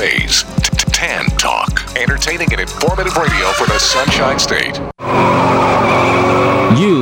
Bay's Tan Talk. Entertaining and informative radio for the Sunshine State.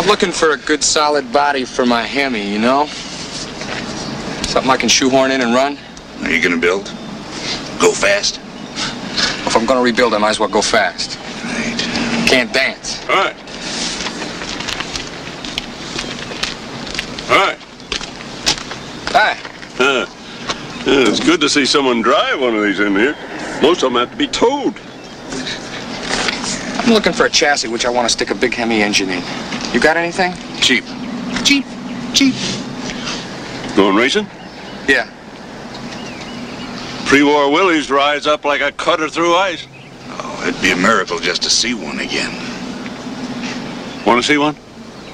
I'm looking for a good solid body for my Hemi, you know? Something I can shoehorn in and run. Are you gonna build? Go fast? If I'm gonna rebuild, I might as well go fast. Right. Can't dance. All right. All right. Hi. Uh, yeah, it's good to see someone drive one of these in here. Most of them have to be towed. I'm looking for a chassis which I want to stick a big Hemi engine in. You got anything? Cheap. Cheap. Cheap. Going racing? Yeah. Pre-war Willys rides up like a cutter through ice. Oh, it'd be a miracle just to see one again. Want to see one?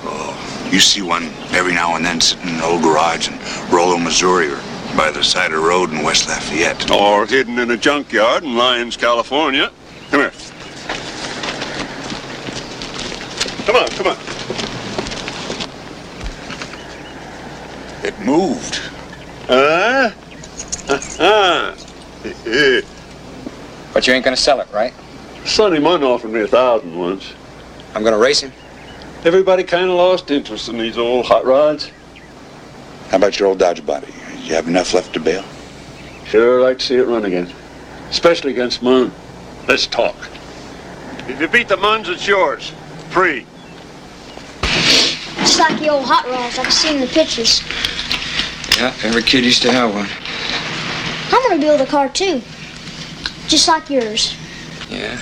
Oh, you see one every now and then sitting in an old garage in Rolla, Missouri, or by the side of the road in West Lafayette. Or hidden in a junkyard in Lyons, California. Come here. Come on, come on. It moved. Uh, uh, But you ain't gonna sell it, right? Sonny Munn offered me a thousand once. I'm gonna race him. Everybody kind of lost interest in these old hot rods. How about your old Dodge body? You have enough left to bail? Sure I'd like to see it run again. Especially against Munn. Let's talk. If you beat the Munns, it's yours. Free. Just like the old hot rods I've seen in the pictures. Yeah, every kid used to have one. I'm gonna build a car too. Just like yours. Yeah.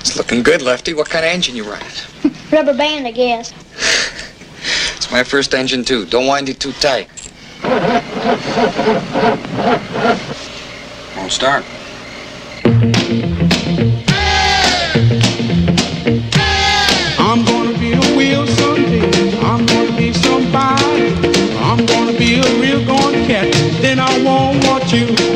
It's looking good, Lefty. What kind of engine you running? Rubber band, I guess. It's my first engine, too. Don't wind it too tight. Won't start. You.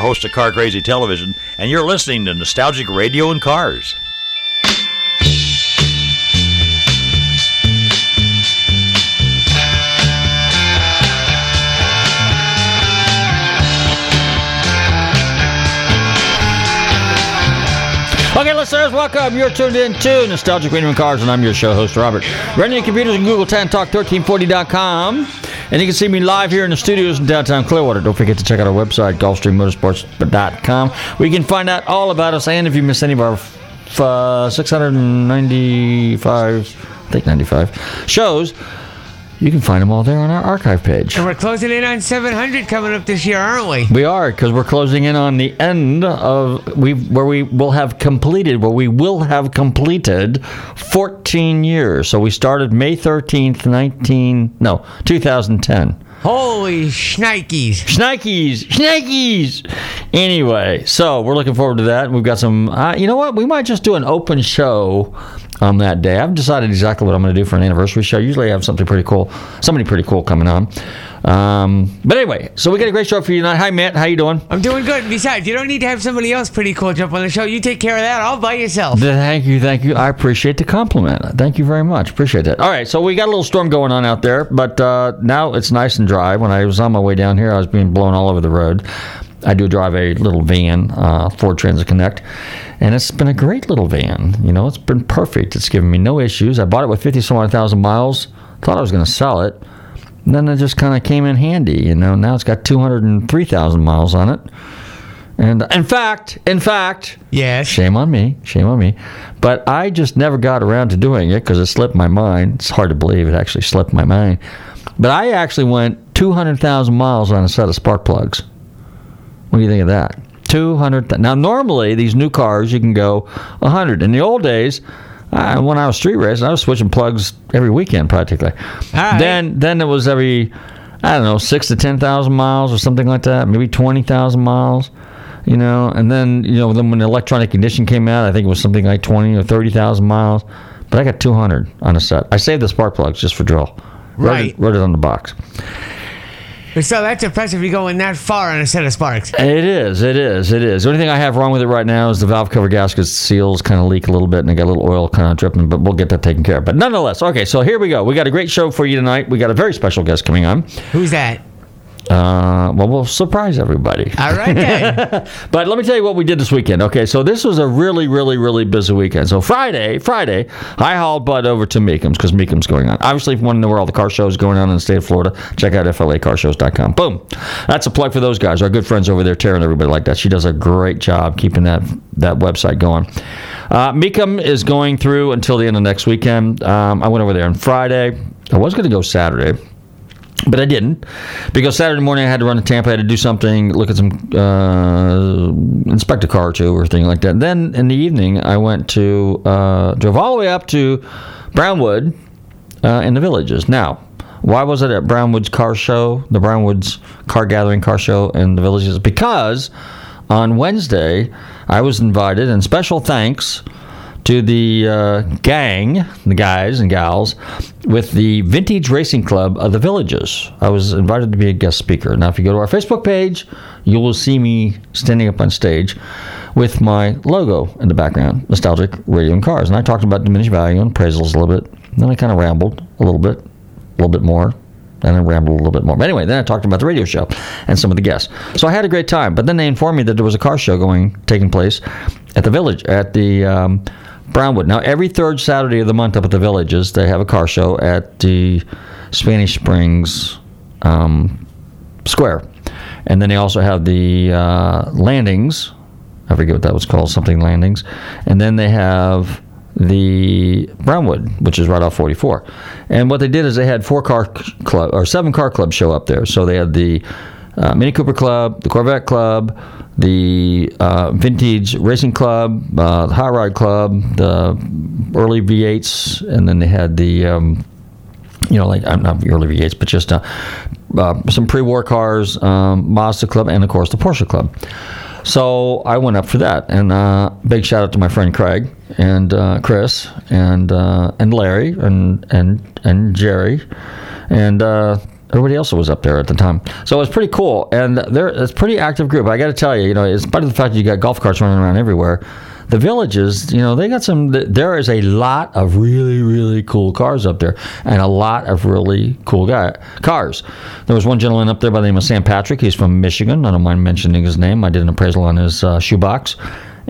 Host of Car Crazy Television, and you're listening to Nostalgic Radio and Cars. Okay, listeners, welcome. You're tuned in to Nostalgic Radio and Cars, and I'm your show host, Robert. Running your computers and Google TanTalk1340.com. And you can see me live here in the studios in downtown Clearwater. Don't forget to check out our website, GulfstreamMotorsports.com, you can find out all about us. And if you miss any of our uh, 695, I think 95 shows, You can find them all there on our archive page. And we're closing in on 700 coming up this year, aren't we? We are because we're closing in on the end of we where we will have completed where we will have completed 14 years. So we started May 13th, 19 no 2010. Holy shnikes. Shnikes, shnikes. Anyway, so we're looking forward to that. We've got some. Uh, you know what? We might just do an open show on that day. I've decided exactly what I'm going to do for an anniversary show. Usually, I have something pretty cool, somebody pretty cool coming on. Um, but anyway, so we got a great show for you tonight. Hi, Matt. How you doing? I'm doing good. Besides, you don't need to have somebody else pretty cool jump on the show. You take care of that all by yourself. Thank you, thank you. I appreciate the compliment. Thank you very much. Appreciate that. All right, so we got a little storm going on out there, but uh, now it's nice and dry. When I was on my way down here, I was being blown all over the road. I do drive a little van, uh, Ford Transit Connect, and it's been a great little van. You know, it's been perfect. It's given me no issues. I bought it with 50 some odd thousand miles. Thought I was going to sell it. And then it just kind of came in handy. You know, now it's got 203,000 miles on it. And in fact, in fact, yes, shame on me, shame on me, but I just never got around to doing it because it slipped my mind. It's hard to believe it actually slipped my mind, but I actually went 200,000 miles on a set of spark plugs. What do you think of that? 200. Now, normally these new cars you can go 100. In the old days, uh, when I was street racing, I was switching plugs every weekend practically. right. Then, then it was every, I don't know, six to ten thousand miles or something like that. Maybe twenty thousand miles. You know, and then you know, then when the electronic ignition came out, I think it was something like twenty or thirty thousand miles. But I got two hundred on a set. I saved the spark plugs just for drill. Wrote Right. It, wrote it on the box. So that's impressive. You're going that far on a set of sparks. It is. It is. It is. The only thing I have wrong with it right now is the valve cover gasket seals kind of leak a little bit, and they got a little oil kind of dripping. But we'll get that taken care of. But nonetheless, okay. So here we go. We got a great show for you tonight. We got a very special guest coming on. Who's that? Uh, well, we'll surprise everybody. All right then. But let me tell you what we did this weekend. Okay, so this was a really, really, really busy weekend. So Friday, Friday, I hauled Bud over to Mecums because Mecums going on. Obviously, if you want to know where all the car shows going on in the state of Florida, check out FLACarshows.com. Boom. That's a plug for those guys. Our good friends over there, Tara and everybody like that. She does a great job keeping that that website going. Uh, Mecum is going through until the end of next weekend. Um, I went over there on Friday. I was going to go Saturday. But I didn't because Saturday morning I had to run to Tampa. I had to do something, look at some, uh, inspect a car or two or thing like that. then in the evening I went to, uh, drove all the way up to Brownwood uh, in the villages. Now, why was it at Brownwood's car show, the Brownwood's car gathering car show in the villages? Because on Wednesday I was invited, and special thanks to the uh, gang, the guys and gals, with the Vintage Racing Club of the Villages. I was invited to be a guest speaker. Now, if you go to our Facebook page, you will see me standing up on stage with my logo in the background, Nostalgic Radio and Cars. And I talked about diminished value and appraisals a little bit. Then I kind of rambled a little bit, a little bit more. And I rambled a little bit more. But anyway, then I talked about the radio show and some of the guests. So I had a great time. But then they informed me that there was a car show going taking place at the village at the um, Brownwood. Now every third Saturday of the month up at the villages, they have a car show at the Spanish Springs um, Square, and then they also have the uh, landings. I forget what that was called, something landings, and then they have the Brownwood, which is right off 44. And what they did is they had four car club or seven car clubs show up there. So they had the uh, Mini Cooper Club, the Corvette Club, the uh, Vintage Racing Club, uh, the Hot Rod Club, the early V8s, and then they had the, um, you know, like I'm not the early V8s, but just uh, uh, some pre-war cars, um, Mazda Club, and of course the Porsche Club. So I went up for that, and uh, big shout out to my friend Craig and uh, Chris and uh, and Larry and and and Jerry and uh, everybody else was up there at the time. So it was pretty cool, and there it's a pretty active group. I got to tell you, you know, in spite of the fact that you got golf carts running around everywhere, the villages, you know, they got some. There is a lot of really really cool cars up there, and a lot of really cool guy cars. There was one gentleman up there by the name of Sam Patrick. He's from Michigan. I don't mind mentioning his name. I did an appraisal on his uh, shoebox,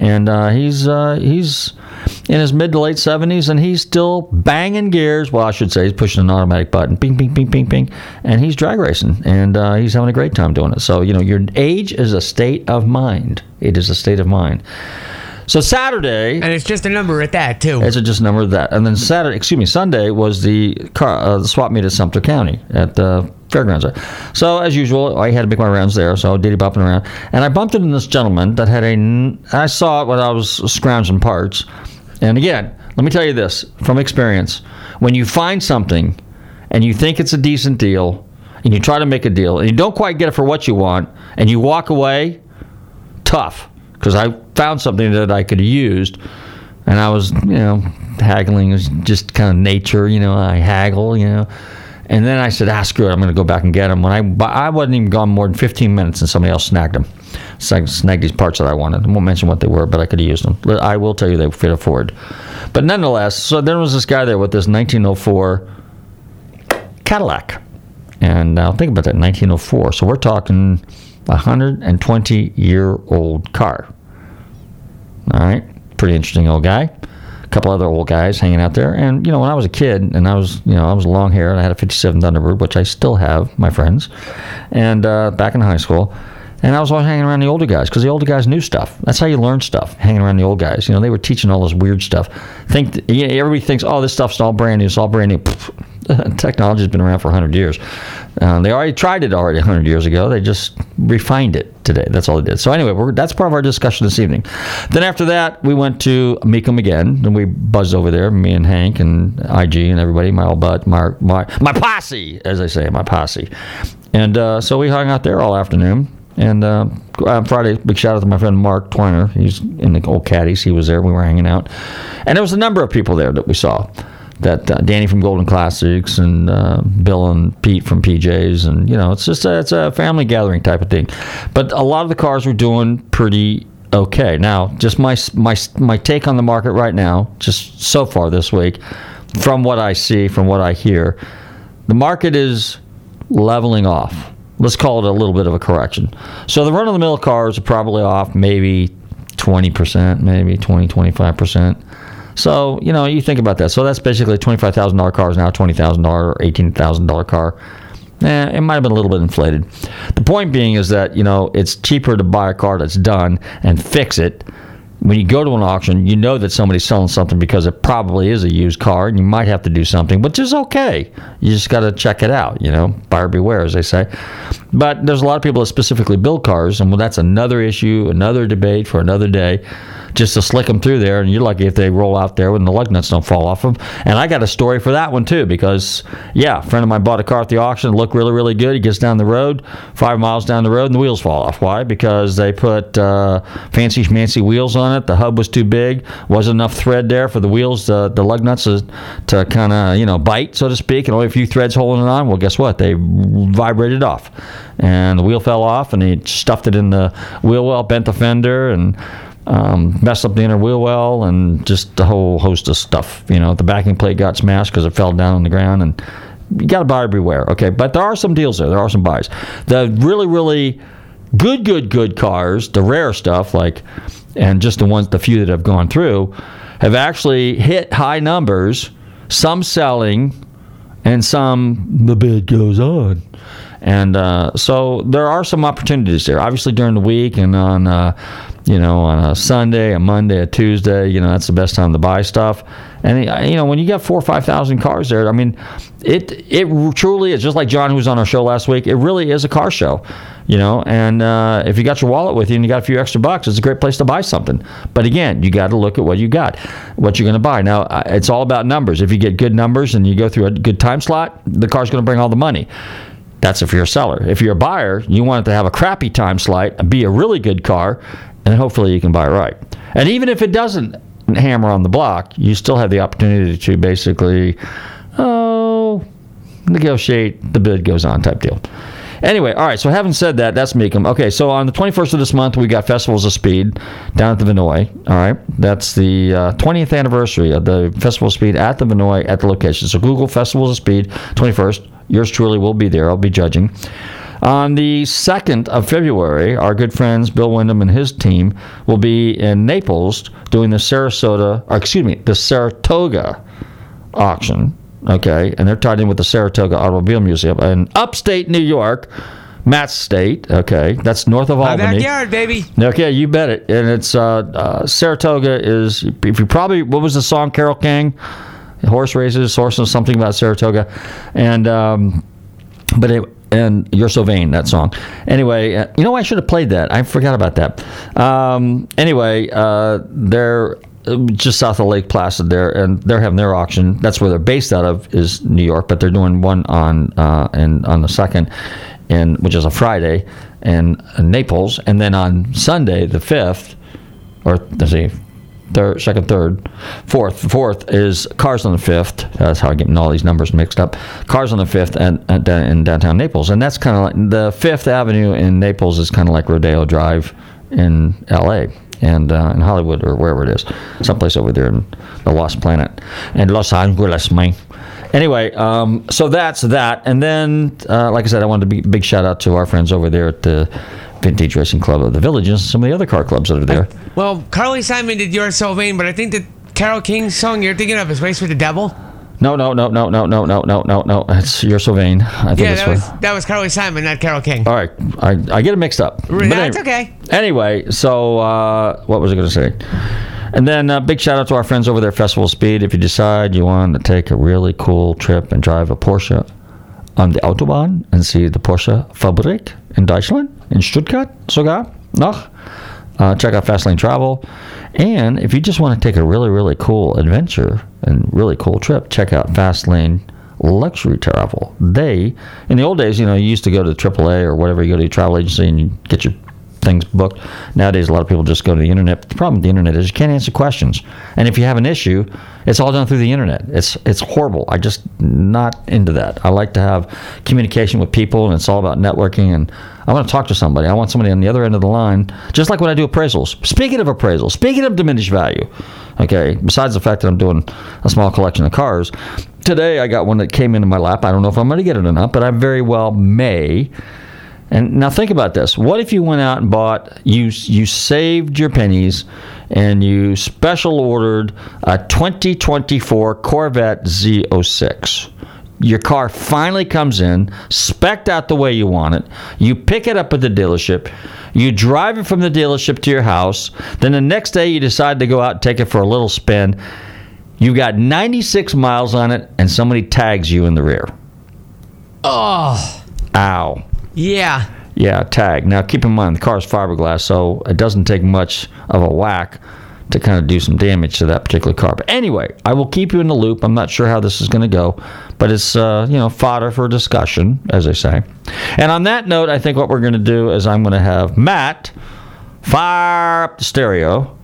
and uh, he's uh, he's in his mid to late 70s, and he's still banging gears. Well, I should say he's pushing an automatic button, ping, ping, ping, ping, ping, and he's drag racing, and uh, he's having a great time doing it. So you know, your age is a state of mind. It is a state of mind. So Saturday, and it's just a number at that too. It's a just a number of that, and then Saturday, excuse me, Sunday was the car uh, the swap meet at Sumter County at the fairgrounds. there. So as usual, I had to make my rounds there, so diddy bopping around, and I bumped into this gentleman that had a. I saw it when I was scrounging parts, and again, let me tell you this from experience: when you find something and you think it's a decent deal, and you try to make a deal, and you don't quite get it for what you want, and you walk away, tough because I found something that I could have used, and I was, you know, haggling is just kind of nature, you know. I haggle, you know, and then I said, ah, screw it, I'm going to go back and get them. When I, but I wasn't even gone more than 15 minutes, and somebody else snagged them, Snag- snagged these parts that I wanted. I won't mention what they were, but I could have used them. I will tell you they fit a Ford, but nonetheless, so there was this guy there with this 1904 Cadillac. And now think about that, 1904. So we're talking a 120 year old car. All right, pretty interesting old guy. Couple other old guys hanging out there. And you know, when I was a kid, and I was, you know, I was long hair, and I had a '57 Thunderbird, which I still have, my friends. And uh, back in high school, and I was always hanging around the older guys because the older guys knew stuff. That's how you learn stuff, hanging around the old guys. You know, they were teaching all this weird stuff. Think that- yeah, everybody thinks, oh, this stuff's all brand new. It's all brand new. Technology's been around for 100 years. Uh, they already tried it already 100 years ago. They just refined it today. That's all they did. So anyway, that's part of our discussion this evening. Then after that, we went to Mecum again, and we buzzed over there. Me and Hank and IG and everybody, my old butt, my my my posse, as I say, my posse. And uh, so we hung out there all afternoon. And uh, on Friday, big shout out to my friend Mark Twiner. He's in the old caddies. He was there. We were hanging out, and there was a number of people there that we saw. That uh, Danny from Golden Classics and uh, Bill and Pete from PJs, and you know, it's just a, it's a family gathering type of thing. But a lot of the cars were doing pretty okay. Now, just my my my take on the market right now, just so far this week, from what I see, from what I hear, the market is leveling off. Let's call it a little bit of a correction. So the run of the mill cars are probably off maybe 20%, maybe 20, 25%. So, you know, you think about that. So that's basically a $25,000 car is now a $20,000 or $18,000 car. Eh, it might have been a little bit inflated. The point being is that, you know, it's cheaper to buy a car that's done and fix it when you go to an auction, you know that somebody's selling something because it probably is a used car, and you might have to do something, which is okay. You just got to check it out, you know, buyer beware, as they say. But there's a lot of people that specifically build cars, and well, that's another issue, another debate for another day. Just to slick them through there, and you're lucky if they roll out there when the lug nuts don't fall off them. And I got a story for that one too, because yeah, a friend of mine bought a car at the auction, looked really, really good. He gets down the road, five miles down the road, and the wheels fall off. Why? Because they put uh, fancy schmancy wheels on it. The hub was too big, wasn't enough thread there for the wheels, uh, the lug nuts to, to kind of you know bite, so to speak, and only a few threads holding it on. Well, guess what? They vibrated off, and the wheel fell off, and he stuffed it in the wheel well, bent the fender, and um, messed up the inner wheel well, and just a whole host of stuff. You know, the backing plate got smashed because it fell down on the ground, and you got to buyer beware. Okay, but there are some deals there. There are some buys. The really, really good, good, good cars, the rare stuff, like, and just the ones, the few that have gone through, have actually hit high numbers. Some selling, and some the bid goes on. And uh, so there are some opportunities there. Obviously during the week and on, uh, you know, on a Sunday, a Monday, a Tuesday, you know, that's the best time to buy stuff. And uh, you know, when you got four or five thousand cars there, I mean, it it truly is just like John, who was on our show last week. It really is a car show, you know. And uh, if you got your wallet with you and you got a few extra bucks, it's a great place to buy something. But again, you got to look at what you got, what you're going to buy. Now, uh, it's all about numbers. If you get good numbers and you go through a good time slot, the car's going to bring all the money. That's if you're a seller. If you're a buyer, you want it to have a crappy time slot be a really good car, and hopefully you can buy right. And even if it doesn't hammer on the block, you still have the opportunity to basically, oh, negotiate, the bid goes on type deal. Anyway, all right, so having said that, that's Mecum. Okay, so on the 21st of this month, we got Festivals of Speed down at the Vinoy. All right, that's the uh, 20th anniversary of the Festival of Speed at the Vinoy at the location. So Google Festivals of Speed, 21st. Yours truly will be there. I'll be judging. On the 2nd of February, our good friends Bill Wyndham and his team will be in Naples doing the Sarasota, excuse me, the Saratoga auction. Okay, and they're tied in with the Saratoga Automobile Museum in upstate New York. Matt's State. Okay, that's north of My Albany. backyard, baby. Okay, you bet it. And it's uh, uh, Saratoga is if you probably what was the song Carole King, horse races, horse horses something about Saratoga, and um, but it. And you're so vain that song. Anyway, uh, you know I should have played that. I forgot about that. Um, anyway, uh, they're uh, just south of Lake Placid there, and they're having their auction. That's where they're based out of is New York, but they're doing one on uh, and on the second, in which is a Friday, in, Naples, and then on Sunday the fifth, or let's see, third, second, third, fourth. Fourth is Cars on the Fifth. That's how I'm getting all these numbers mixed up. Cars on the Fifth and, and in downtown Naples, and that's kind of like the Fifth Avenue in Naples is kind of like Rodeo Drive in L.A. and uh, in Hollywood or wherever it is, someplace over there in the Lost Planet, in Los Angeles, man. Anyway, um, so that's that, and then, uh, like I said, I wanted to be big shout out to our friends over there at the Vintage Racing Club of the Village and some of the other car clubs that are there. Well, Carly Simon did You're So Vain, but I think that Carole King song you're thinking of is Race with the Devil. No, no, no, no, no, no, no, no, no, no. It's you're so vain. I think Yeah, that was that was Carly Simon, not Carole King. All right, I, I get it mixed up. But No, it's anyway- okay. Anyway, so uh, what was I going to say? And then uh, big shout out to our friends over there, Festival Speed. If you decide you want to take a really cool trip and drive a Porsche on the Autobahn and see the Porsche Fabrik in Deutschland, in Stuttgart sogar noch, uh, check out Fastlane Travel. And if you just want to take a really, really cool adventure and really cool trip, check out Fastlane Luxury Travel. They, in the old days, you know, you used to go to AAA or whatever, you go to travel agency and you get your things booked. Nowadays, a lot of people just go to the internet. The problem with the internet is you can't answer questions, and if you have an issue, it's all done through the internet. It's it's horrible. I just not into that. I like to have communication with people, and it's all about networking. And I want to talk to somebody. I want somebody on the other end of the line, just like when I do appraisals. Speaking of appraisals, speaking of diminished value, okay. Besides the fact that I'm doing a small collection of cars, today I got one that came into my lap. I don't know if I'm going to get it or not, but I very well may. And now think about this. What if you went out and bought you you saved your pennies and you special ordered a 2024 Corvette Z06? Your car finally comes in, specced out the way you want it. You pick it up at the dealership. You drive it from the dealership to your house. Then the next day you decide to go out and take it for a little spin. You've got 96 miles on it and somebody tags you in the rear. Oh, Ow. Yeah. Yeah, tag. Now keep in mind the car's fiberglass, so it doesn't take much of a whack to kind of do some damage to that particular car. But anyway, I will keep you in the loop. I'm not sure how this is going to go, but it's uh, you know fodder for discussion, as they say. And on that note, I think what we're going to do is I'm going to have Matt fire up the stereo,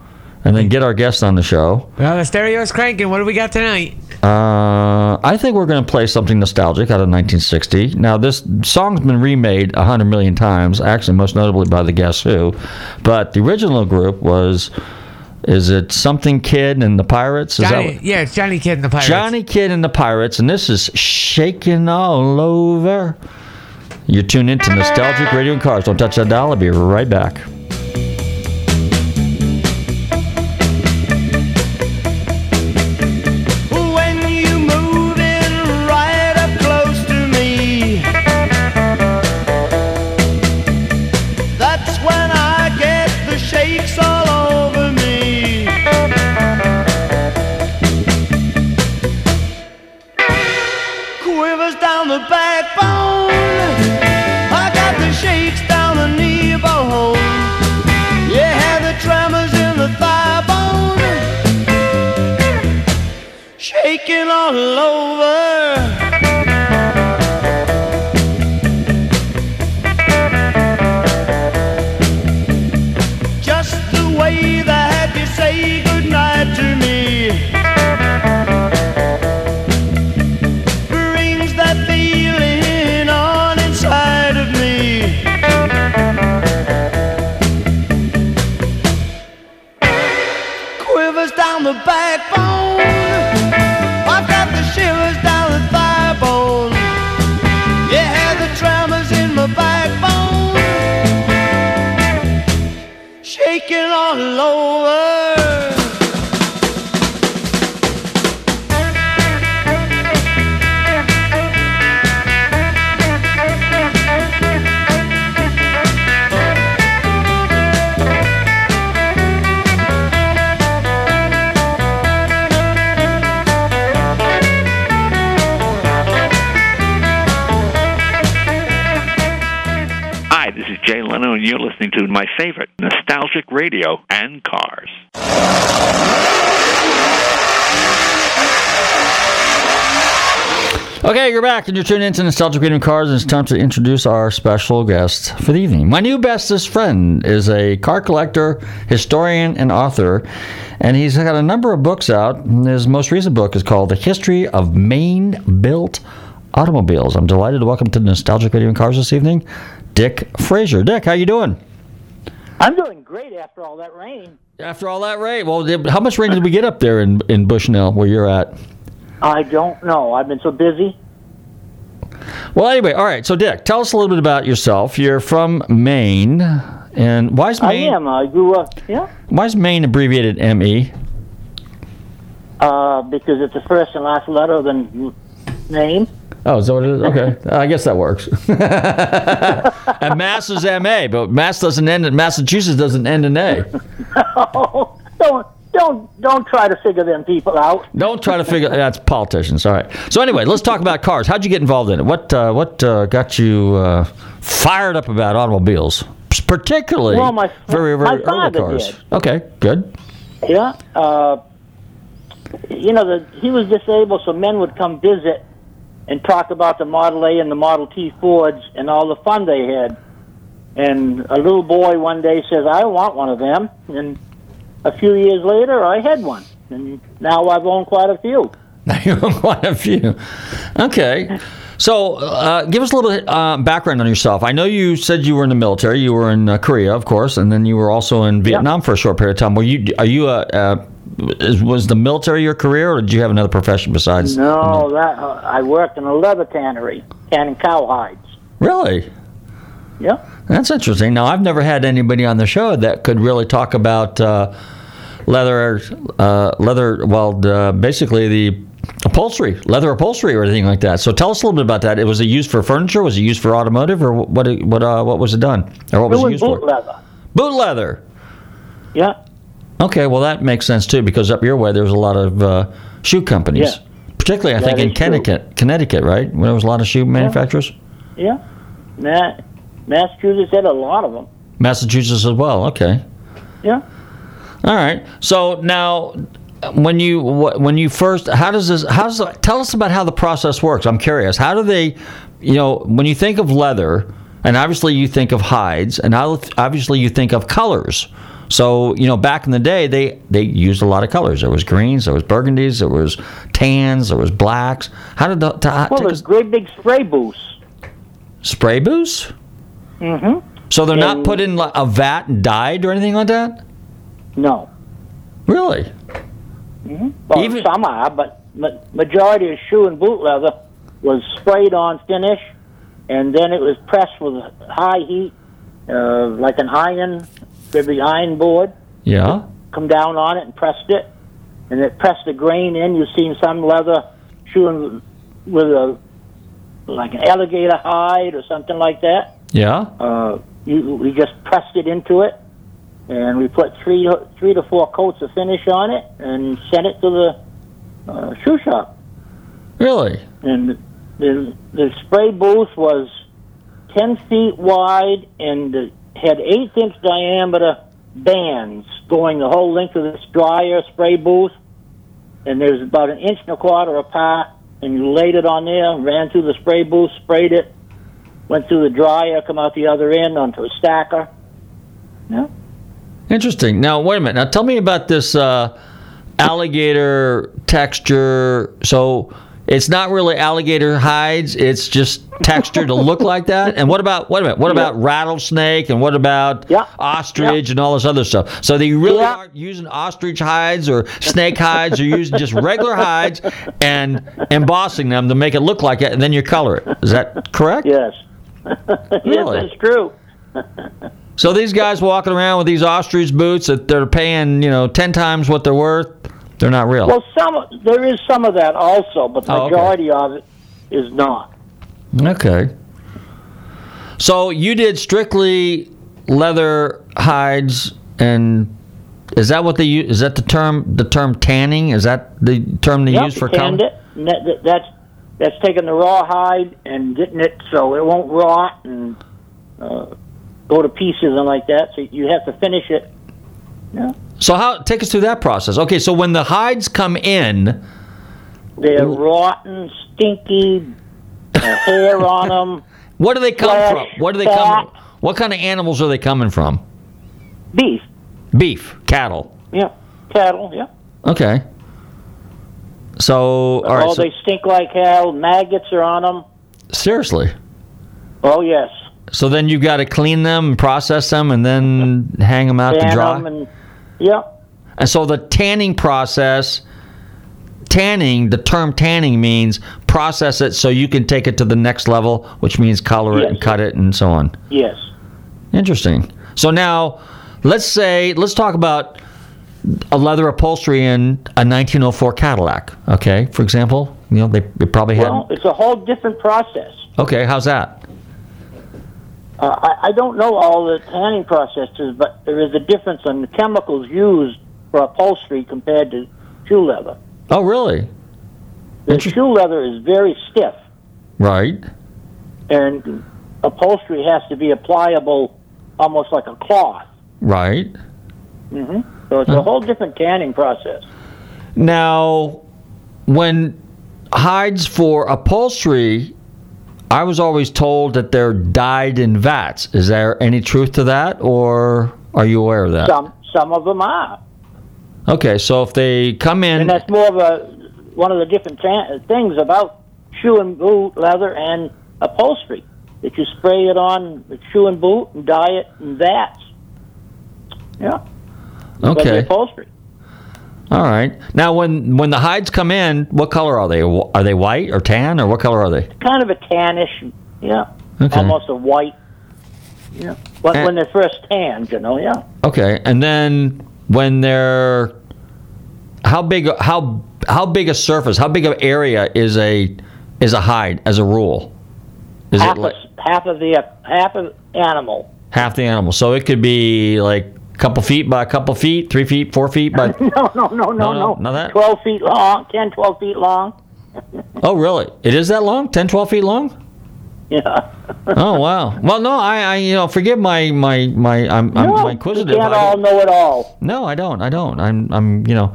and then get our guest on the show. Well, the stereo's cranking. What do we got tonight? Uh, I think we're going to play something nostalgic out of 1960. Now, this song's been remade a hundred million times, actually, most notably by the Guess Who. But the original group was, is it something Kidd and the Pirates? Is Johnny, that yeah, it's Johnny Kidd and the? Pirates. Johnny Kidd and the Pirates, and this is shaking all over. You're tuned into Nostalgic Radio and Cars. Don't touch that dial. I'll be right back. Back, and you're tuning into Nostalgic Radio Cars, and it's time to introduce our special guest for the evening. My new bestest friend is a car collector, historian, and author, and he's got a number of books out. His most recent book is called The History of Maine-Built Automobiles. I'm delighted to welcome to Nostalgic Radio Cars this evening, Dick Fraser. Dick, how you doing? I'm doing great after all that rain. After all that rain, well, how much rain did we get up there in in Bushnell, where you're at? I don't know. I've been so busy. Well, anyway, all right. So, Dick, tell us a little bit about yourself. You're from Maine, and why is Maine? I am. I grew up. Yeah. Why is Maine abbreviated ME? Uh, because it's the first and last letter of the name. Oh, is that what it is? Okay, I guess that works. and Mass is MA, but Mass doesn't end. Massachusetts doesn't end in A. oh, don't don't don't try to figure them people out. Don't try to figure. That's politicians. All right. So anyway, let's talk about cars. How'd you get involved in it? What uh, what uh, got you uh, fired up about automobiles, particularly well, my, very very my early cars? Did. Okay, good. Yeah. Uh, you know, the, he was disabled, so men would come visit and talk about the Model A and the Model T Fords and all the fun they had. And a little boy one day says, "I want one of them," and a few years later, I had one, and now I've owned quite a few. Now you own quite a few. Okay. So, uh, give us a little uh, background on yourself. I know you said you were in the military. You were in uh, Korea, of course, and then you were also in Vietnam for a short period of time. Were you? Are you a? Was the military your career, or did you have another profession besides? No, that uh, I worked in a leather tannery, tanning cowhides. Really? Yeah. That's interesting. Now, I've never had anybody on the show that could really talk about uh, leather, uh, leather. Well, uh, basically the upholstery, leather upholstery, or anything like that. So, tell us a little bit about that. It was it used for furniture? Was it used for automotive, or what? What? Uh, what was it done? Or what was it, it was used boot for? leather. Boot leather. Yeah. Okay, well that makes sense too because up your way there's a lot of uh, shoe companies, Yeah. particularly I That think in is true. Connecticut, Connecticut, right? Where there was a lot of shoe manufacturers. Yeah. Ma- Massachusetts had a lot of them. Massachusetts as well. Okay. Yeah. All right. So now, when you when you first, how does this? How does tell us about how the process works? I'm curious. How do they, you know, when you think of leather, and obviously you think of hides, and obviously you think of colors. So you know, back in the day, they they used a lot of colors. There was greens, there was burgundies, there was tans, there was blacks. How did the to, Well, there's us- great big spray booths. spray booths? Mm-hmm. So they're not put in a vat and dyed or anything like that. No. Really? Mm-hmm. Well, some are, but ma- majority of shoe and boot leather was sprayed on finish, and then it was pressed with high heat, uh, like an iron, be iron board, Yeah. come down on it and pressed it, and it pressed the grain in. You've seen some leather shoe and- with a like an alligator hide or something like that. Yeah. Uh, you, we just pressed it into it, and we put three three to four coats of finish on it, and sent it to the uh, shoe shop. Really? And the the spray booth was ten feet wide and had eighth inch diameter bands going the whole length of this dryer spray booth, and there's about an inch and a quarter apart. And you laid it on there, ran through the spray booth, sprayed it, went through the dryer, come out the other end onto a stacker. Yeah. Interesting. Now, wait a minute. Now, tell me about this uh, alligator texture. So, it's not really alligator hides. It's just texture to look like that. And what about wait a minute? What about rattlesnake? And what about ostrich and all this other stuff? So they really aren't using ostrich hides or snake hides. They're using just regular hides and embossing them to make it look like it, and then you color it. Is that correct? Yes. Really? yes, that's true. So these guys walking around with these ostrich boots that they're paying, you know, ten times what they're worth, they're not real. Well, some there is some of that also, but the Oh, okay. majority of it is not. Okay. So you did strictly leather hides, and is that what they use? Is that the term? The term tanning? Is that the term they Yep, use for tanned it. and that- that- that's that's taking the raw hide and getting it so it won't rot and uh, go to pieces and like that. So you have to finish it. Yeah. So how take us through that process? Okay, so when the hides come in, They're rotten, stinky, uh, hair on them. what do they come Flesh, from? What do they fat. come? What kind of animals are they coming from? Beef. Beef, cattle. Yeah. Cattle. Yeah. Okay. So all right. oh, so- they stink like hell. Maggots are on them. seriously. Oh yes. So then you've got to clean them, and process them, and then hang them out to dry. and yeah. And so the tanning process, tanning, the term tanning means process it so you can take it to the next level, which means color it and cut it and so on. Yes. Interesting. So now, let's say, let's talk about a leather upholstery in a 1904 Cadillac. Okay, for example, you know they, they probably had. Well, it's a whole different process. Okay, how's that? Uh, I, I don't know all the tanning processes, but there is a difference in the chemicals used for upholstery compared to shoe leather. Oh, really? The shoe leather is very stiff, Right. and upholstery has to be pliable, almost like a cloth. Right. Mm-hmm. So it's a whole different tanning process. Now, when hides for upholstery, I was always told that they're dyed in vats. Is there any truth to that, or are you aware of that? Some some of them are, Okay, so if they come in, and that's more of a one of the different tan- things about shoe and boot leather and upholstery. That you spray it on the shoe and boot and dye it in vats. Yeah. Okay, upholstery. All right. Now, when when the hides come in, what color are they? Are they white or tan, or what color are they? kind of a tannish, yeah, Okay. almost a white. Yeah, when, And- when they're first tanned, you know, yeah. Okay, and then when they're how big how how big a surface, how big of area is a is a hide as a rule? Is half it like of, half of the half of animal. half the animal? So it could be like couple feet by a couple feet, three feet, four feet by. No, no, no, no, No, no. that? Twelve feet long, 10, 12 feet long. oh, really? It is that long? 10, 12 feet long? Yeah. Oh wow. Well, no, I, I you know, forgive my my my I'm, I'm no, you inquisitive. can't all know it all. No, I don't. I don't. I'm I'm you know.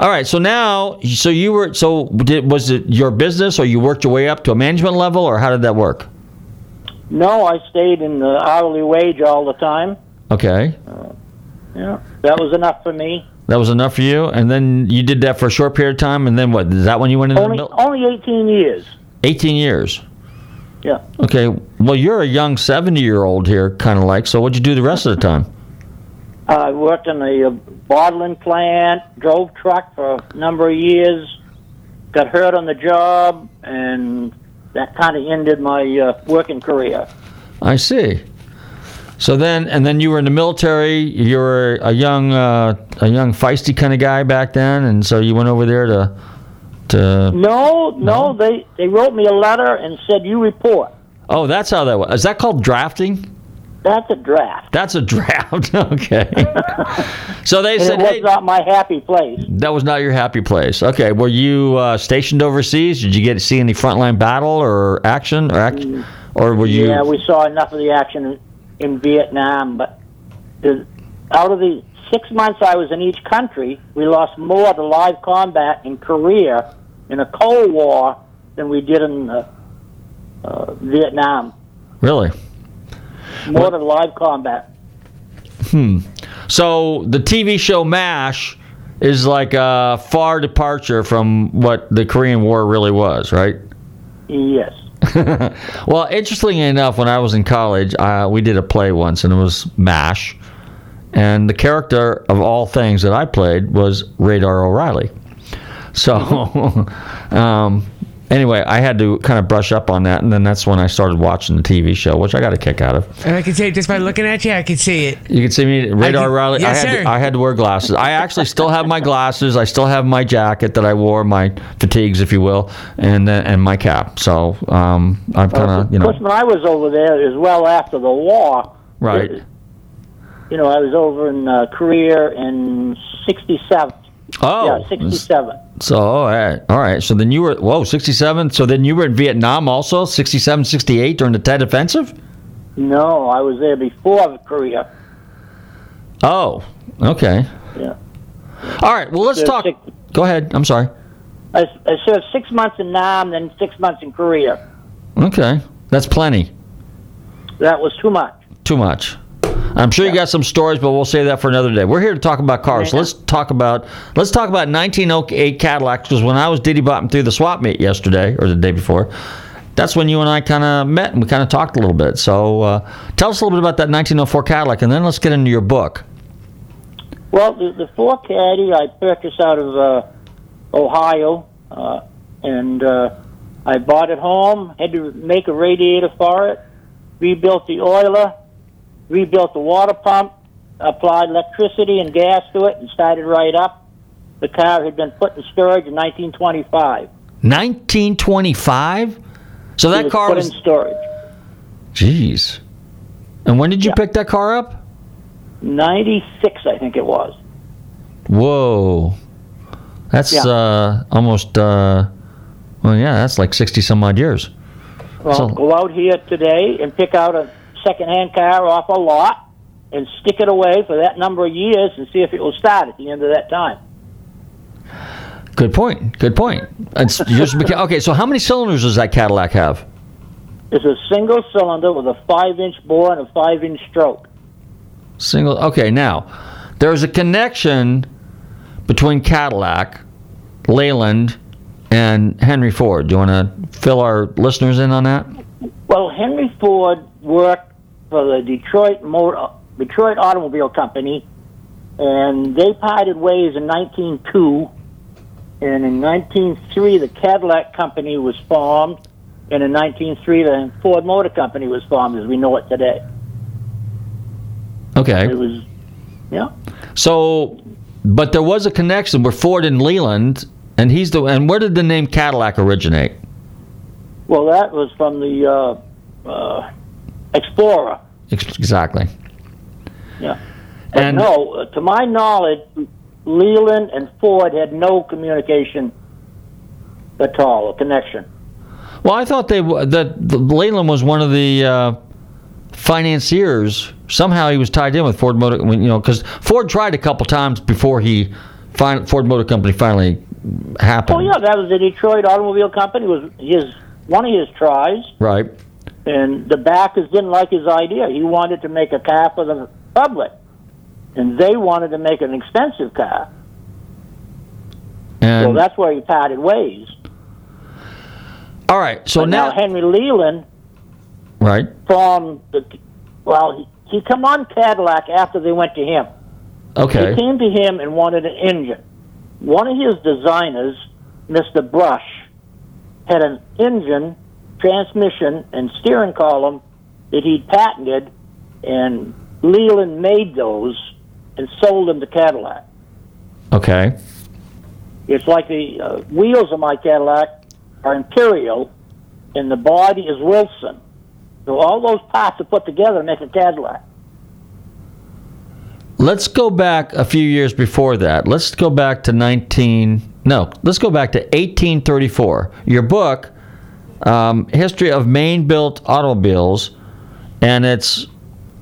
All right. So now, so you were so did, was it your business, or you worked your way up to a management level, or how did that work? No, I stayed in the hourly wage all the time. Okay, uh, Yeah, that was enough for me. that was enough for you, and then you did that for a short period of time, and then what? Is that when you went into Only the mil- only eighteen years. eighteen years? Yeah. Okay. Well, you're a young seventy-year-old here, kind of like. So, what'd you do the rest of the time? I worked in a uh, bottling plant, drove truck for a number of years, got hurt on the job, and that kind of ended my uh, working career. I see. So then, and then you were in the military. You were a young, uh, a young feisty kind of guy back then, and so you went over there to, to. No, no, they they wrote me a letter and said you report. Oh, that's how that was. Is that called drafting? That's a draft. That's a draft. okay. so they said, it was hey, not my happy place. that was not your happy place. Okay. Were you uh, stationed overseas? Did you get to see any frontline battle or action or act, or were you? Yeah, we saw enough of the action in, Vietnam, but the, out of the six months I was in each country, we lost more to live combat in Korea in a Cold War than we did in uh, uh, Vietnam. Really? More to live combat. Hmm. So the TV show MASH is like a far departure from what the Korean War really was, right? Yes. well, interestingly enough, when I was in college, uh, we did a play once, and it was MASH. And the character of all things that I played was Radar O'Reilly. So, um, anyway, I had to kind of brush up on that, and then that's when I started watching the TV show, which I got a kick out of. And I can say just by looking at you, I can see it. You can see me, Radar I can- O'Reilly. yes, I had sir. To, I had to wear glasses. I actually still have my glasses. I still have my jacket that I wore, my fatigues, if you will, and uh, and my cap. So um, I'm kind of, you Of course, know, when I was over there as well after the war, right. you know, I was over in uh, Korea in 67. Oh, Yeah, 67. So, all right. All right. So then you were, whoa, 67. So then you were in Vietnam also, 67, 68 during the Tet Offensive? No, I was there before Korea. Oh, okay. Yeah. All right. Well, let's talk. six- Go ahead. I'm sorry. I, I served six months in Nam, then six months in Korea. Okay, that's plenty. That was too much. Too much. I'm sure you got some stories, but we'll save that for another day. We're here to talk about cars. Yeah. Let's talk about let's talk about 1908 Cadillacs because when I was diddy botting through the swap meet yesterday or the day before, that's when you and I kind of met and we kind of talked a little bit. So uh, tell us a little bit about that 1904 Cadillac, and then let's get into your book. Well, the, the four caddy I purchased out of uh, Ohio, uh, and uh, I bought it home. Had to make a radiator for it. Rebuilt the oiler. Rebuilt the water pump. Applied electricity and gas to it, and started right up. The car had been put in storage in 1925. 1925. So that was car put was. in storage. Jeez. And when did you pick that car up? 96, I think it was. Whoa. That's Yeah. uh, almost. Uh, well, yeah, that's like 60 some odd years. Well, So- go out here today and pick out a second-hand car off a lot and stick it away for that number of years and see if it will start at the end of that time. Good point. Good point. It's yours beca- okay, so how many cylinders does that Cadillac have? It's a single cylinder with a five-inch bore and a five-inch stroke. Single. Okay, now there's a connection between Cadillac, Leland, and Henry Ford. Do you want to fill our listeners in on that? Well, Henry Ford worked for the Detroit Motor, Detroit Automobile Company, and they parted ways in 1902. And in 1903, the Cadillac Company was formed, and in 1903, the Ford Motor Company was formed, as we know it today. Okay. It was, yeah. So, but there was a connection where Ford and Leland, and he's the. And where did the name Cadillac originate? Well, that was from the uh, uh, Explorer. Exactly. Yeah. But And- no, uh, to my knowledge, Leland and Ford had no communication at all, a connection. Well, I thought they that Leland was one of the uh, financiers. Somehow he was tied in with Ford Motor. when, You know, because Ford tried a couple times before he Ford Motor Company finally happened. Oh yeah, that was the Detroit Automobile Company. Was his one of his tries, Right. And the backers didn't like his idea. He wanted to make a car for the public, and they wanted to make an expensive car. so that's where he parted ways. all right. So But now, Henry Leland right. from the well, he, he come on Cadillac after they went to him. Okay. They came to him and wanted an engine. One of his designers, Mr. Brush, had an engine, transmission, and steering column that he'd patented, and Leland made those and sold them to Cadillac. Okay. It's like the uh, wheels of my Cadillac are Imperial, and the body is Wilson. So all those parts are put together to make a Cadillac. Let's go back a few years before that. Let's go back to 19. No, let's go back to 1834. Your book, um, History of Maine Built Automobiles, and it's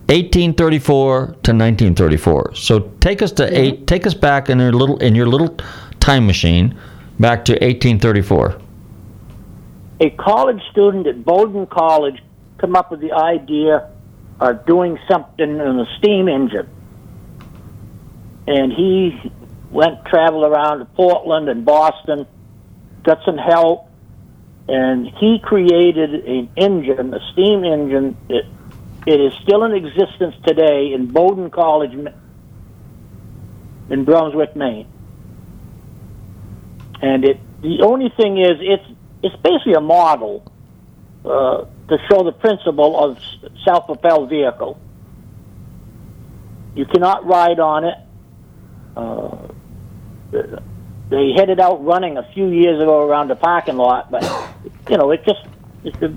1834 to 1934. So take us to eight. Take us back in your little in your little time machine, back to 1834. a college student at Bowdoin College come up with the idea of doing something in a steam engine. And he went traveled around to Portland and Boston, got some help, and he created an engine, a steam engine that it is still in existence today in Bowdoin College in Brunswick, Maine. And it the only thing is it's it's basically a model uh, to show the principle of self-propelled vehicle. You cannot ride on it. Uh, they had it out running a few years ago around the parking lot, but you know it just it's a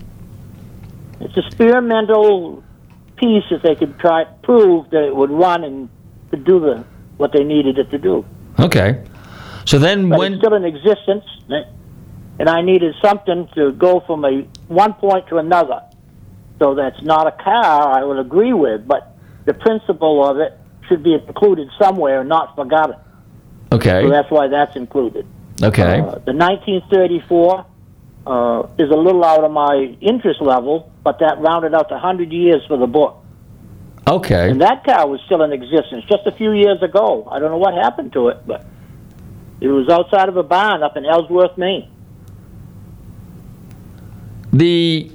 it's experimental piece if they could try prove that it would run and could do the what they needed it to do. Okay. So then But when it's still in existence, and I needed something to go from a one point to another. So that's not a car I would agree with, but the principle of it should be included somewhere and not forgotten. Okay. So that's why that's included. Okay. Uh, the 1934 uh, is a little out of my interest level, but that rounded out to 100 years for the book. Okay. And that car was still in existence just a few years ago. I don't know what happened to it, but it was outside of a barn up in Ellsworth, Maine. The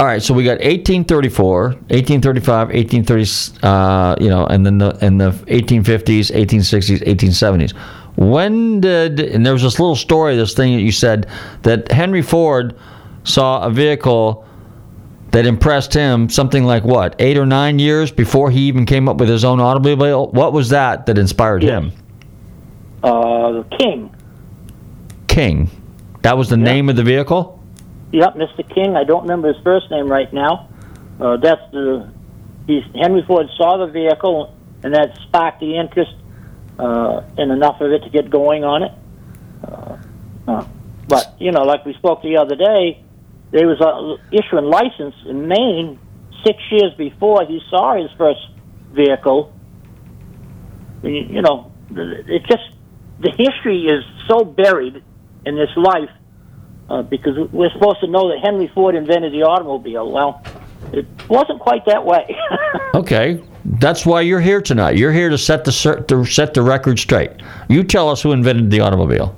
all right, so we got 1834, 1835, 1830, uh, you know, and then the in the 1850s, 1860s, 1870s. When did and there was this little story, this thing that you said that Henry Ford saw a vehicle that impressed him something like what eight or nine years before he even came up with his own automobile. What was that that inspired him? Uh, King. King. That was the name of the vehicle. Yep, Mr. King. I don't remember his first name right now. Uh, that's the Henry Ford saw the vehicle, and that sparked the interest uh, and enough of it to get going on it. Uh, uh, but you know, like we spoke the other day, they was uh, issuing license in Maine six years before he saw his first vehicle. You, you know, it just the history is so buried in this life uh, because we're supposed to know that Henry Ford invented the automobile. Well, it wasn't quite that way. Okay, that's why you're here tonight. You're here to set the to set the record straight. You tell us who invented the automobile.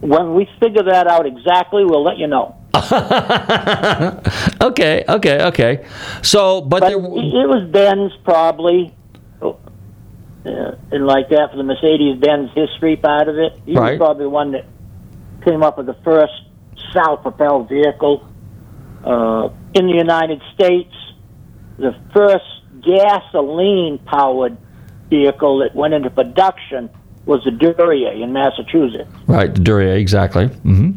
when we figure that out exactly, we'll let you know. Okay, okay, okay. So, but, But there, it was Benz probably, uh, and like that for the Mercedes Benz history part of it. He Right. was probably the one that came up with the first self-propelled vehicle uh, in the United States. The first gasoline-powered vehicle that went into production was the Duryea in Massachusetts. right, the Duryea, exactly. hmm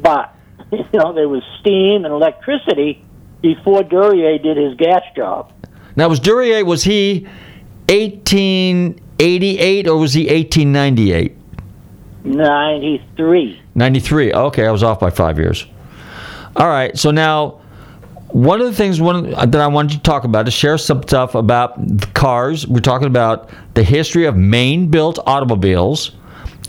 But you know there was steam and electricity before Duryea did his gas job. Now, was Duryea was he 1888 or was he 1898? Ninety-three. 93. Okay, I was off by five years. All right. So now, one of the things one that I wanted to talk about is share some stuff about cars. We're talking about the history of Maine-built automobiles,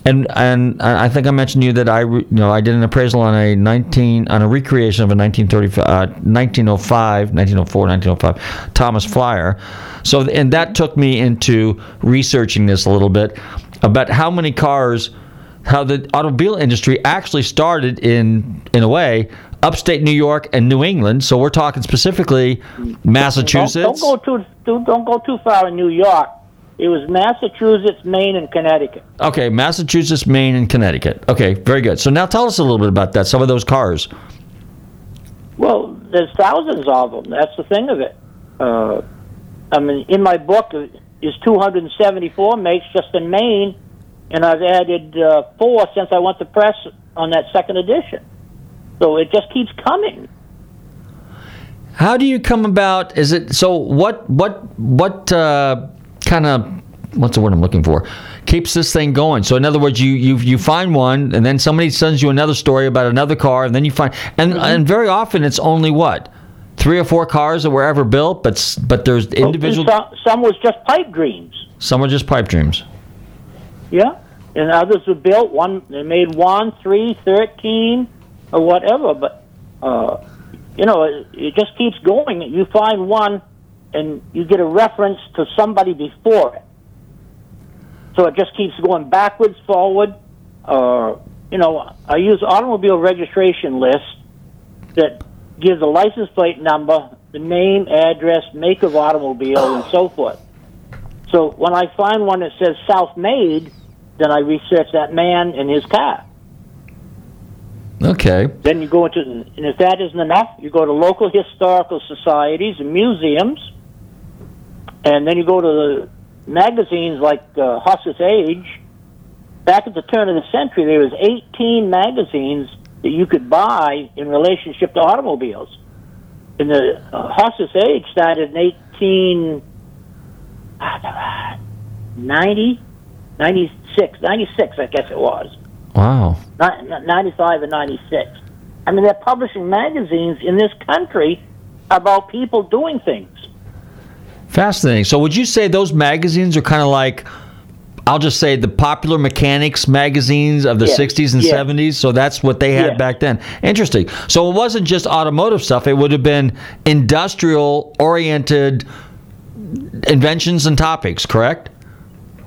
and and I think I mentioned to you that I you know I did an appraisal on a 19 on a recreation of a 1935, uh, 1905, 1904, 1905 Thomas Flyer. So and that took me into researching this a little bit about how many cars how the automobile industry actually started in in a way upstate New York and New England. So we're talking specifically Massachusetts. Don't, don't go too don't, don't go too far in New York. It was Massachusetts, Maine, and Connecticut. Okay, Massachusetts, Maine, and Connecticut. Okay, very good. So now tell us a little bit about that. Some of those cars. Well, there's thousands of them. That's the thing of it. Uh, I mean, in my book is 274 makes just in Maine, and I've added uh, four since I went to press on that second edition. So it just keeps coming. How do you come about? Is it so? What what what uh, kind of what's the word I'm looking for? Keeps this thing going. So in other words, you you you find one, and then somebody sends you another story about another car, and then you find and and very often it's only what three or four cars that were ever built, but but there's individual. Some, some was just pipe dreams. Some were just pipe dreams. Yeah, and others were built. One they made one, three, thirteen, or whatever. But uh, you know, it, it just keeps going. You find one, and you get a reference to somebody before it. So it just keeps going backwards, forward. Uh, you know, I use automobile registration list that gives the license plate number, the name, address, make of automobile, and so forth. So when I find one that says South Made, then I research that man and his car. Okay. Then you go into, and if that isn't enough, you go to local historical societies and museums, and then you go to the magazines like uh, Horseless Age. Back at the turn of the century, there was 18 magazines that you could buy in relationship to automobiles. And the uh, Horseless Age started in 1890, 96, 96, I guess it was. Wow. 95 and 96. I mean, they're publishing magazines in this country about people doing things. Fascinating. So, would you say those magazines are kind of like, I'll just say the popular mechanics magazines of the Yes. 60s and Yes. 70s? So, that's what they had Yes. back then. Interesting. So, it wasn't just automotive stuff, it would have been industrial oriented inventions and topics, correct?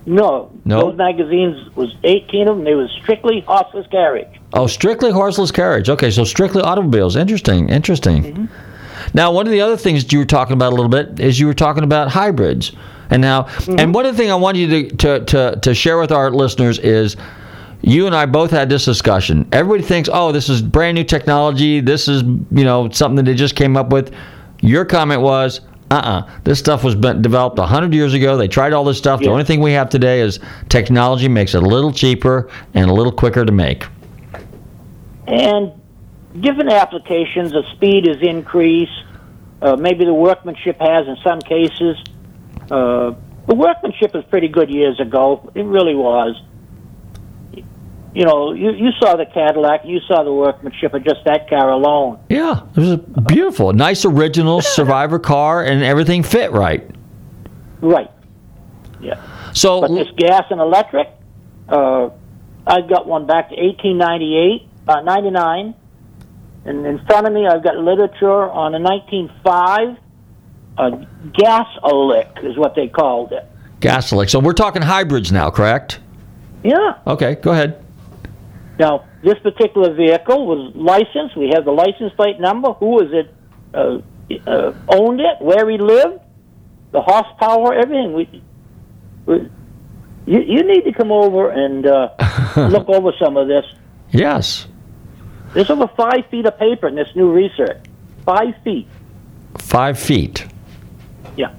No, No? those magazines was 18 of them. They was strictly horseless carriage. Oh, strictly horseless carriage. Okay, so strictly automobiles. Interesting. Interesting. Mm-hmm. Now, one of the other things you were talking about a little bit is you were talking about hybrids, and now, mm-hmm. and one of the things I want you to, to to to share with our listeners is. You and I both had this discussion. Everybody thinks, "Oh, this is brand new technology. This is, you know, something that they just came up with." Your comment was, "Uh-uh. This stuff was developed 100 years ago. They tried all this stuff. The only thing we have today is technology makes it a little cheaper and a little quicker to make." And given applications, the speed is increased. Uh, maybe the workmanship has in some cases. Uh, the workmanship was pretty good years ago. It really was. You know, you, you saw the Cadillac, you saw the workmanship of just that car alone. Yeah, it was a beautiful, nice original Survivor car, and everything fit right. Right. Yeah. So, But this gas and electric, uh, I got one back to 1898, uh, 99. And in front of me, I've got literature on a 1905. Uh, gas lick is what they called it. Gasolic. So we're talking hybrids now, correct? Yeah. Okay, go ahead. Now, this particular vehicle was licensed. We have the license plate number. Who was it? Uh, uh, owned it? Where he lived? The horsepower? Everything. We, we you, you need to come over and uh, look over some of this. Yes, There's over five feet of paper in this new research. Five feet. five feet. Yeah.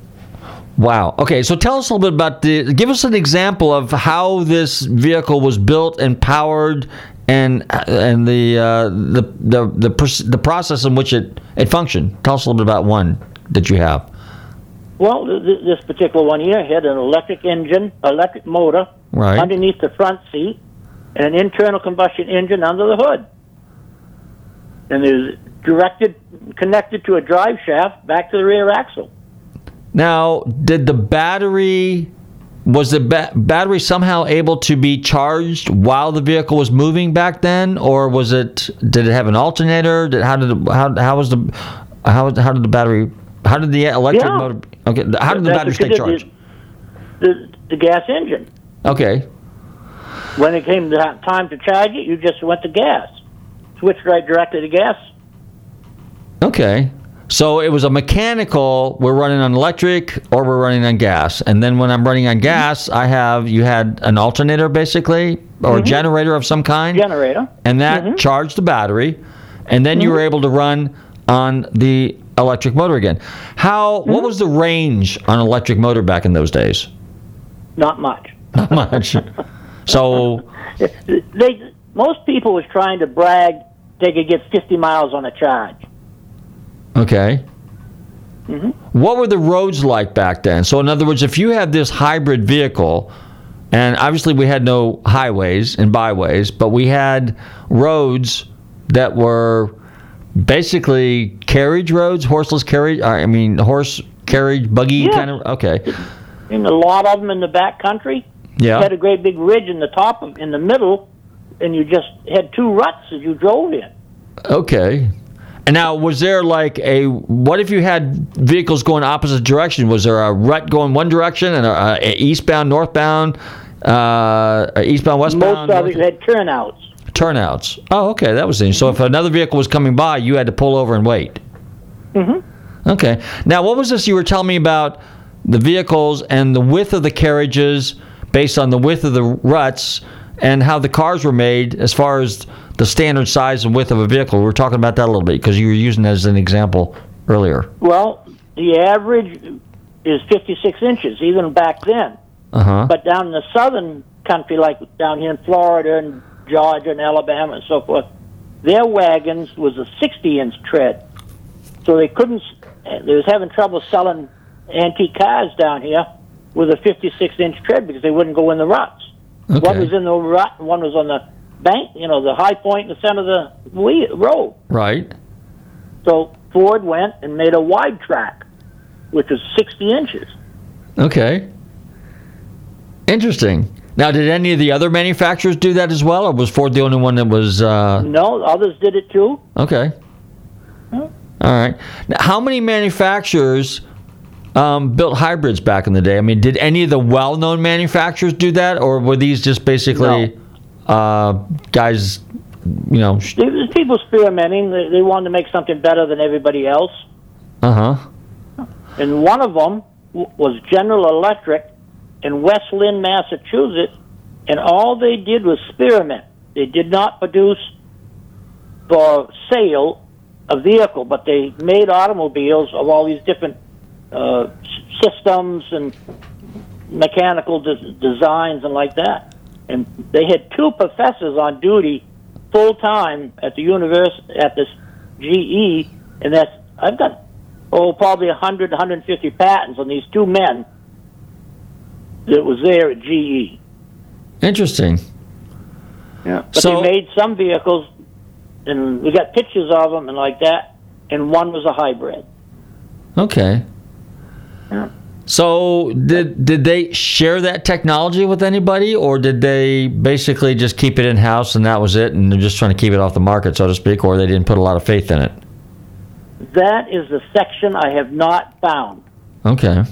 Wow. Okay, so tell us a little bit about the. Give us an example of how this vehicle was built and powered, and and the uh, the the the, pr- the process in which it it functioned. Tell us a little bit about one that you have. Well, th- th- this particular one here had an electric engine, electric motor Right. underneath the front seat, and an internal combustion engine under the hood. And there's directed, connected to a drive shaft back to the rear axle. Now, did the battery was the ba- battery somehow able to be charged while the vehicle was moving back then, or was it? Did it have an alternator? Did how did it, how how was the how how did the battery how did the electric Yeah. motor? Okay, how did the That's battery stay charged? The, the, the gas engine. Okay, When it came time to charge it, you just went to gas. Switched right directly to gas. okay. So it was a mechanical. We're running on electric, or we're running on gas. And then when I'm running on gas, I have you had an alternator basically, or a Mhm. generator of some kind. Generator. and that mm-hmm. charged the battery, and then you were mm-hmm. able to run on the electric motor again. How? What mm-hmm. was the range on electric motor back in those days? Not much. Not much. so They most people was trying to brag they could get 50 miles on a charge. Okay. Mhm. What were the roads like back then? So in other words, if you had this hybrid vehicle, and obviously we had no highways and byways, but we had roads that were basically carriage roads, horseless carriage. I mean, horse carriage, buggy Yeah. kind of. Okay. And a lot of them in the back country Yeah. had a great big ridge in the top of in the middle, and you just had two ruts as you drove in. Okay. And now, was there like a what if you had vehicles going opposite direction? Was there a rut going one direction and a, a eastbound, northbound, uh, eastbound, westbound? Most of it had turnouts. turnouts. Oh, okay, that was the So if another vehicle was coming by, you had to pull over and wait. Mm-hmm. Okay. Now, what was this you were telling me about the vehicles and the width of the carriages based on the width of the ruts and how the cars were made as far as the standard size and width of a vehicle? We were talking about that a little bit because you were using that as an example earlier. Well, the average is 56 inches, even back then. Uh huh. But down in the southern country, like down here in Florida and Georgia and Alabama and so forth, their wagons was a 60 inch tread. So they couldn't, they was having trouble selling antique cars down here with a 56 inch tread because they wouldn't go in the ruts. One was in the rut, and one was on the bank, you know, the high point in the center of the we- road. Right. So Ford went and made a wide track, which was 60 inches. Okay. Interesting. Now, did any of the other manufacturers do that as well, or was Ford the only one that was? Uh, No, others did it too. okay. All right. Now, how many manufacturers um, built hybrids back in the day? I mean, did any of the well-known manufacturers do that, or were these just basically uh, guys? You know. sh- There people experimenting. They, they wanted to make something better than everybody else. Uh huh. And one of them w- was General Electric in West Lynn, Massachusetts. And all they did was experiment. They did not produce for sale a vehicle, but they made automobiles of all these different uh, systems and mechanical des- designs and like that. And they had two professors on duty full time at the university at this GE, and that's I've got oh probably 100, 150 patents on these two men that was there at GE. Interesting. Yeah. But So- they made some vehicles, and we got pictures of them and like that. And one was a hybrid. Okay. Yeah. So did did they share that technology with anybody, or did they basically just keep it in house and that was it, and they're just trying to keep it off the market, so to speak, or they didn't put a lot of faith in it? That is the section I have not found. Okay.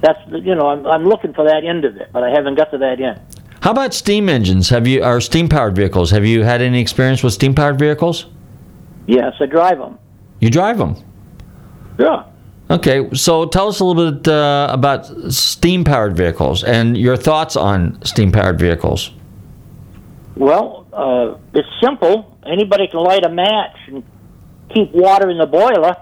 That's you know I'm I'm looking for that end of it, but I haven't got to that end. How about steam engines? Have you or steam powered vehicles? Have you had any experience with steam powered vehicles? Yes, I drive them. You drive them. Yeah. Okay, so tell us a little bit uh, about steam powered vehicles and your thoughts on steam powered vehicles. Well, uh, it's simple. Anybody can light a match and keep water in the boiler.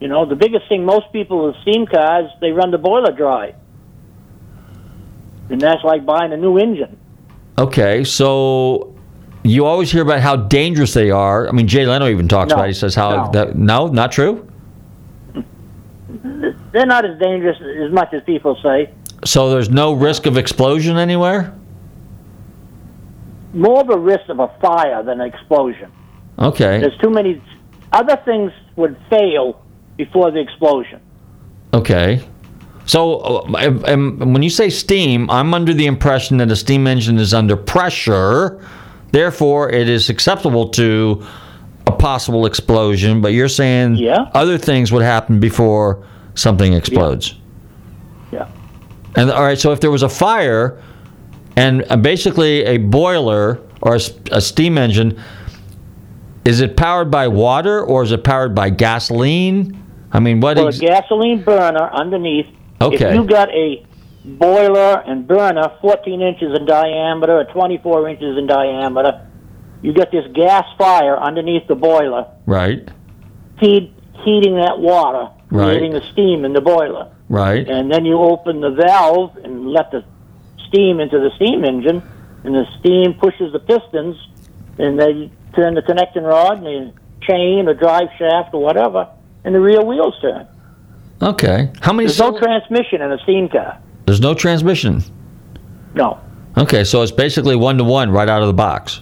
You know, the biggest thing most people with steam cars, they run the boiler dry. And that's like buying a new engine. Okay, so you always hear about how dangerous they are. I mean, Jay Leno even talks No, about. It. He says how no. that no, not true. They're not as dangerous as much as people say. So there's no risk of explosion anywhere. More of a risk of a fire than an explosion. Okay, There's too many other things would fail before the explosion. okay. So uh, um, when you say steam, I'm under the impression that a steam engine is under pressure, therefore it is acceptable to a possible explosion. But you're saying Yeah. other things would happen before something explodes. Yeah. And all right, so if there was a fire and uh, basically a boiler or a steam engine, is it powered by water or is it powered by gasoline? I mean, what? Well, Ex- a gasoline burner underneath. Okay. If you got a boiler and burner 14 inches in diameter or 24 inches in diameter, you get this gas fire underneath the boiler, right, heat, heating that water, Right. creating the steam in the boiler. right, And then you open the valve and let the steam into the steam engine, and the steam pushes the pistons, and they turn the connecting rod and the chain or drive shaft or whatever, and the rear wheels turn. okay. How many? There's no transmission in a steam car. There's no transmission. No, Okay, so it's basically one to one right out of the box.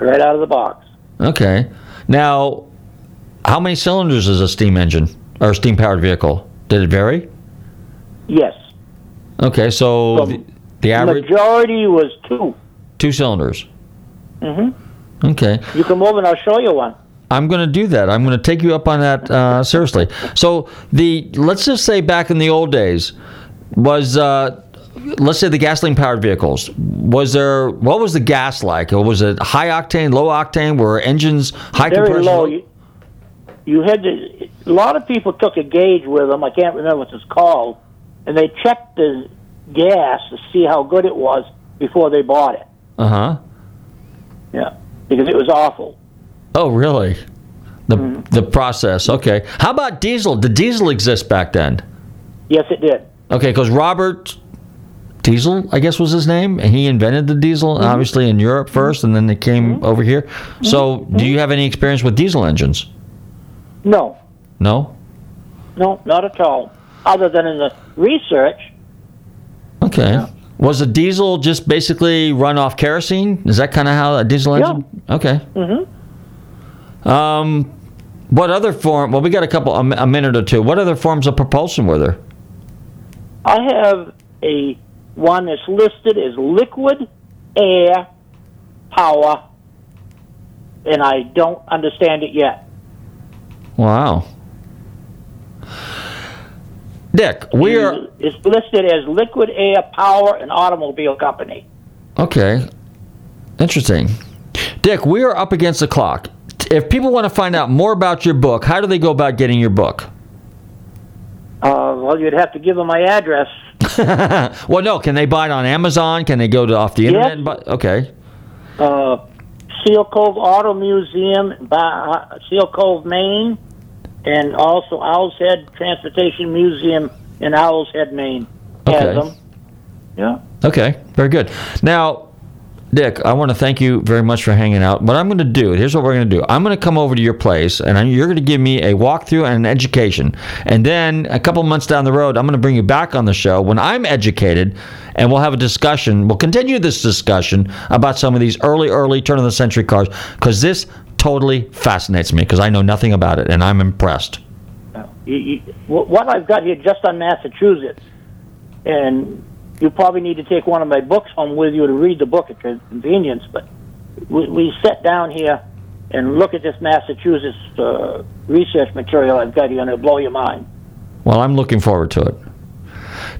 Right out of the box. Okay. Now, how many cylinders is a steam engine or a steam powered vehicle? Did it vary? Yes. Okay, so Well, the, the average Majority was two. two cylinders. Mm hmm Okay. You come over and I'll show you one. I'm going to do that. I'm going to take you up on that uh, seriously. So the let's just say back in the old days was uh, let's say the gasoline powered vehicles was there what was the gas like? Or was it high octane, low octane? Were engines high Very compression? low. You, you had to. A lot of people took a gauge with them. I can't remember what it's called, and they checked the gas to see how good it was before they bought it. Uh huh. Yeah, because it was awful. Oh really? The the process. Okay. How about diesel? Did diesel exist back then? Yes, it did. Okay, because Robert Diesel, I guess was his name, and he invented the diesel, mm-hmm. obviously in Europe mm-hmm. first, and then they came mm-hmm. over here. So, do you have any experience with diesel engines? No, No. no, not at all. Other than in the research, Okay. Was a diesel just basically run off kerosene? Is that kind of how a diesel engine? Yeah. Okay. Mm-hmm. Um, what other form? Well, we got a couple, a, a minute or two. What other forms of propulsion were there? I have a one that's listed as liquid air power, and I don't understand it yet. Wow. Dick, we are It's listed as liquid air power and automobile company. okay. Interesting. Dick, we are up against the clock. If people want to find out more about your book, how do they go about getting your book? Uh, well, you'd have to give them my address. well, no. Can they buy it on Amazon? Can they go to off the internet? And buy, okay. Uh, Seal Cove Auto Museum, Ba- Seal Cove, Maine, and also Owl's Head Transportation Museum in Owl's Head, Maine. Okay. Yeah. Okay, very good. Now, Dick, I want to thank you very much for hanging out. What I'm going to do, here's what we're going to do. I'm going to come over to your place, and you're going to give me a walkthrough and an education. And then a couple months down the road, I'm going to bring you back on the show when I'm educated, and we'll have a discussion. We'll continue this discussion about some of these early, early turn of the century cars, because this totally fascinates me, because I know nothing about it, and I'm impressed. What I've got here just on Massachusetts, and you probably need to take one of my books home with you to read the book at your convenience, but we, we sit down here and look at this Massachusetts uh, research material I've got here, and it'll blow your mind. Well, I'm looking forward to it.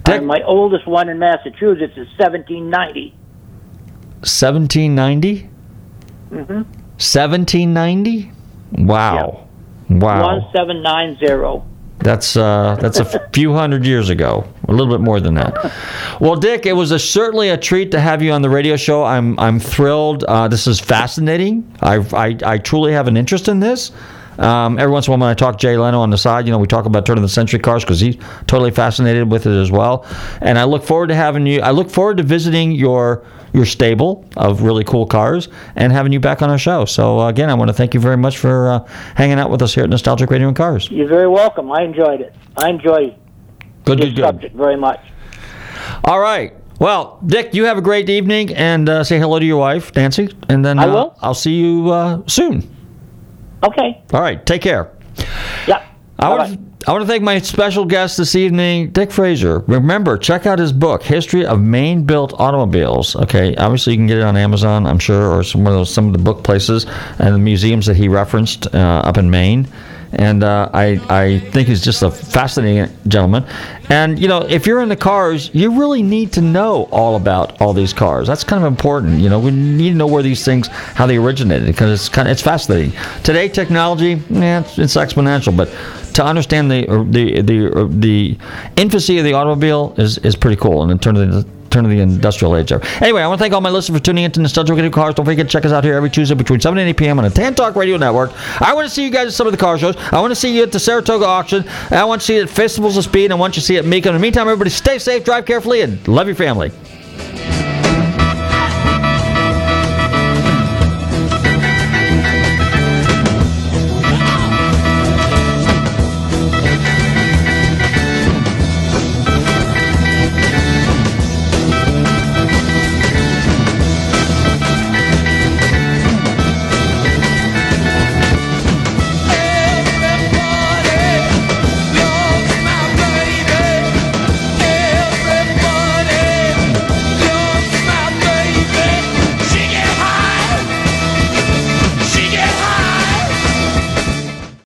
And my oldest one in Massachusetts is 1790. 1790? Mm-hmm. 1790? Wow. Wow. 1790. That's uh, that's a few hundred years ago, a little bit more than that. Well, Dick, it was a, certainly a treat to have you on the radio show. I'm I'm thrilled. Uh, this is fascinating. I, I I truly have an interest in this. Um, every once in a while, when I talk Jay Leno on the side, you know, we talk about turn of the century cars because he's totally fascinated with it as well. And I look forward to having you. I look forward to visiting your your stable of really cool cars and having you back on our show. So uh, again, I want to thank you very much for uh, hanging out with us here at Nostalgic Radio and Cars. You're very welcome. I enjoyed it. I enjoy Good, this good, good. subject very much. All right. Well, Dick, you have a great evening and uh, say hello to your wife, Nancy, and then I uh, will. I'll see you uh, soon. Okay. All right. Take care. I want, I want to thank my special guest this evening, Dick Fraser. Remember, check out his book, History of Maine Built Automobiles. Okay, obviously you can get it on Amazon, I'm sure, or some of those some of the book places and the museums that he referenced uh, up in Maine. And uh, I I think he's just a fascinating gentleman. And you know, if you're into cars, you really need to know all about all these cars. That's kind of important. You know, we need to know where these things, how they originated, because it's kind of it's fascinating. Today, technology, yeah, it's, it's exponential, but to understand the the the the infancy of the automobile is is pretty cool, and in terms of the turn of the industrial age there. Anyway, I want to thank all my listeners for tuning in into Nostalgic Radio Cars. Don't forget to check us out here every Tuesday between 7 and 8 p.m. on the Tan Talk Radio Network. I want to see you guys at some of the car shows. I want to see you at the Saratoga auction. I want to see you at Festivals of Speed. I want you to see you at Mecum. In the meantime, everybody stay safe, drive carefully, and love your family.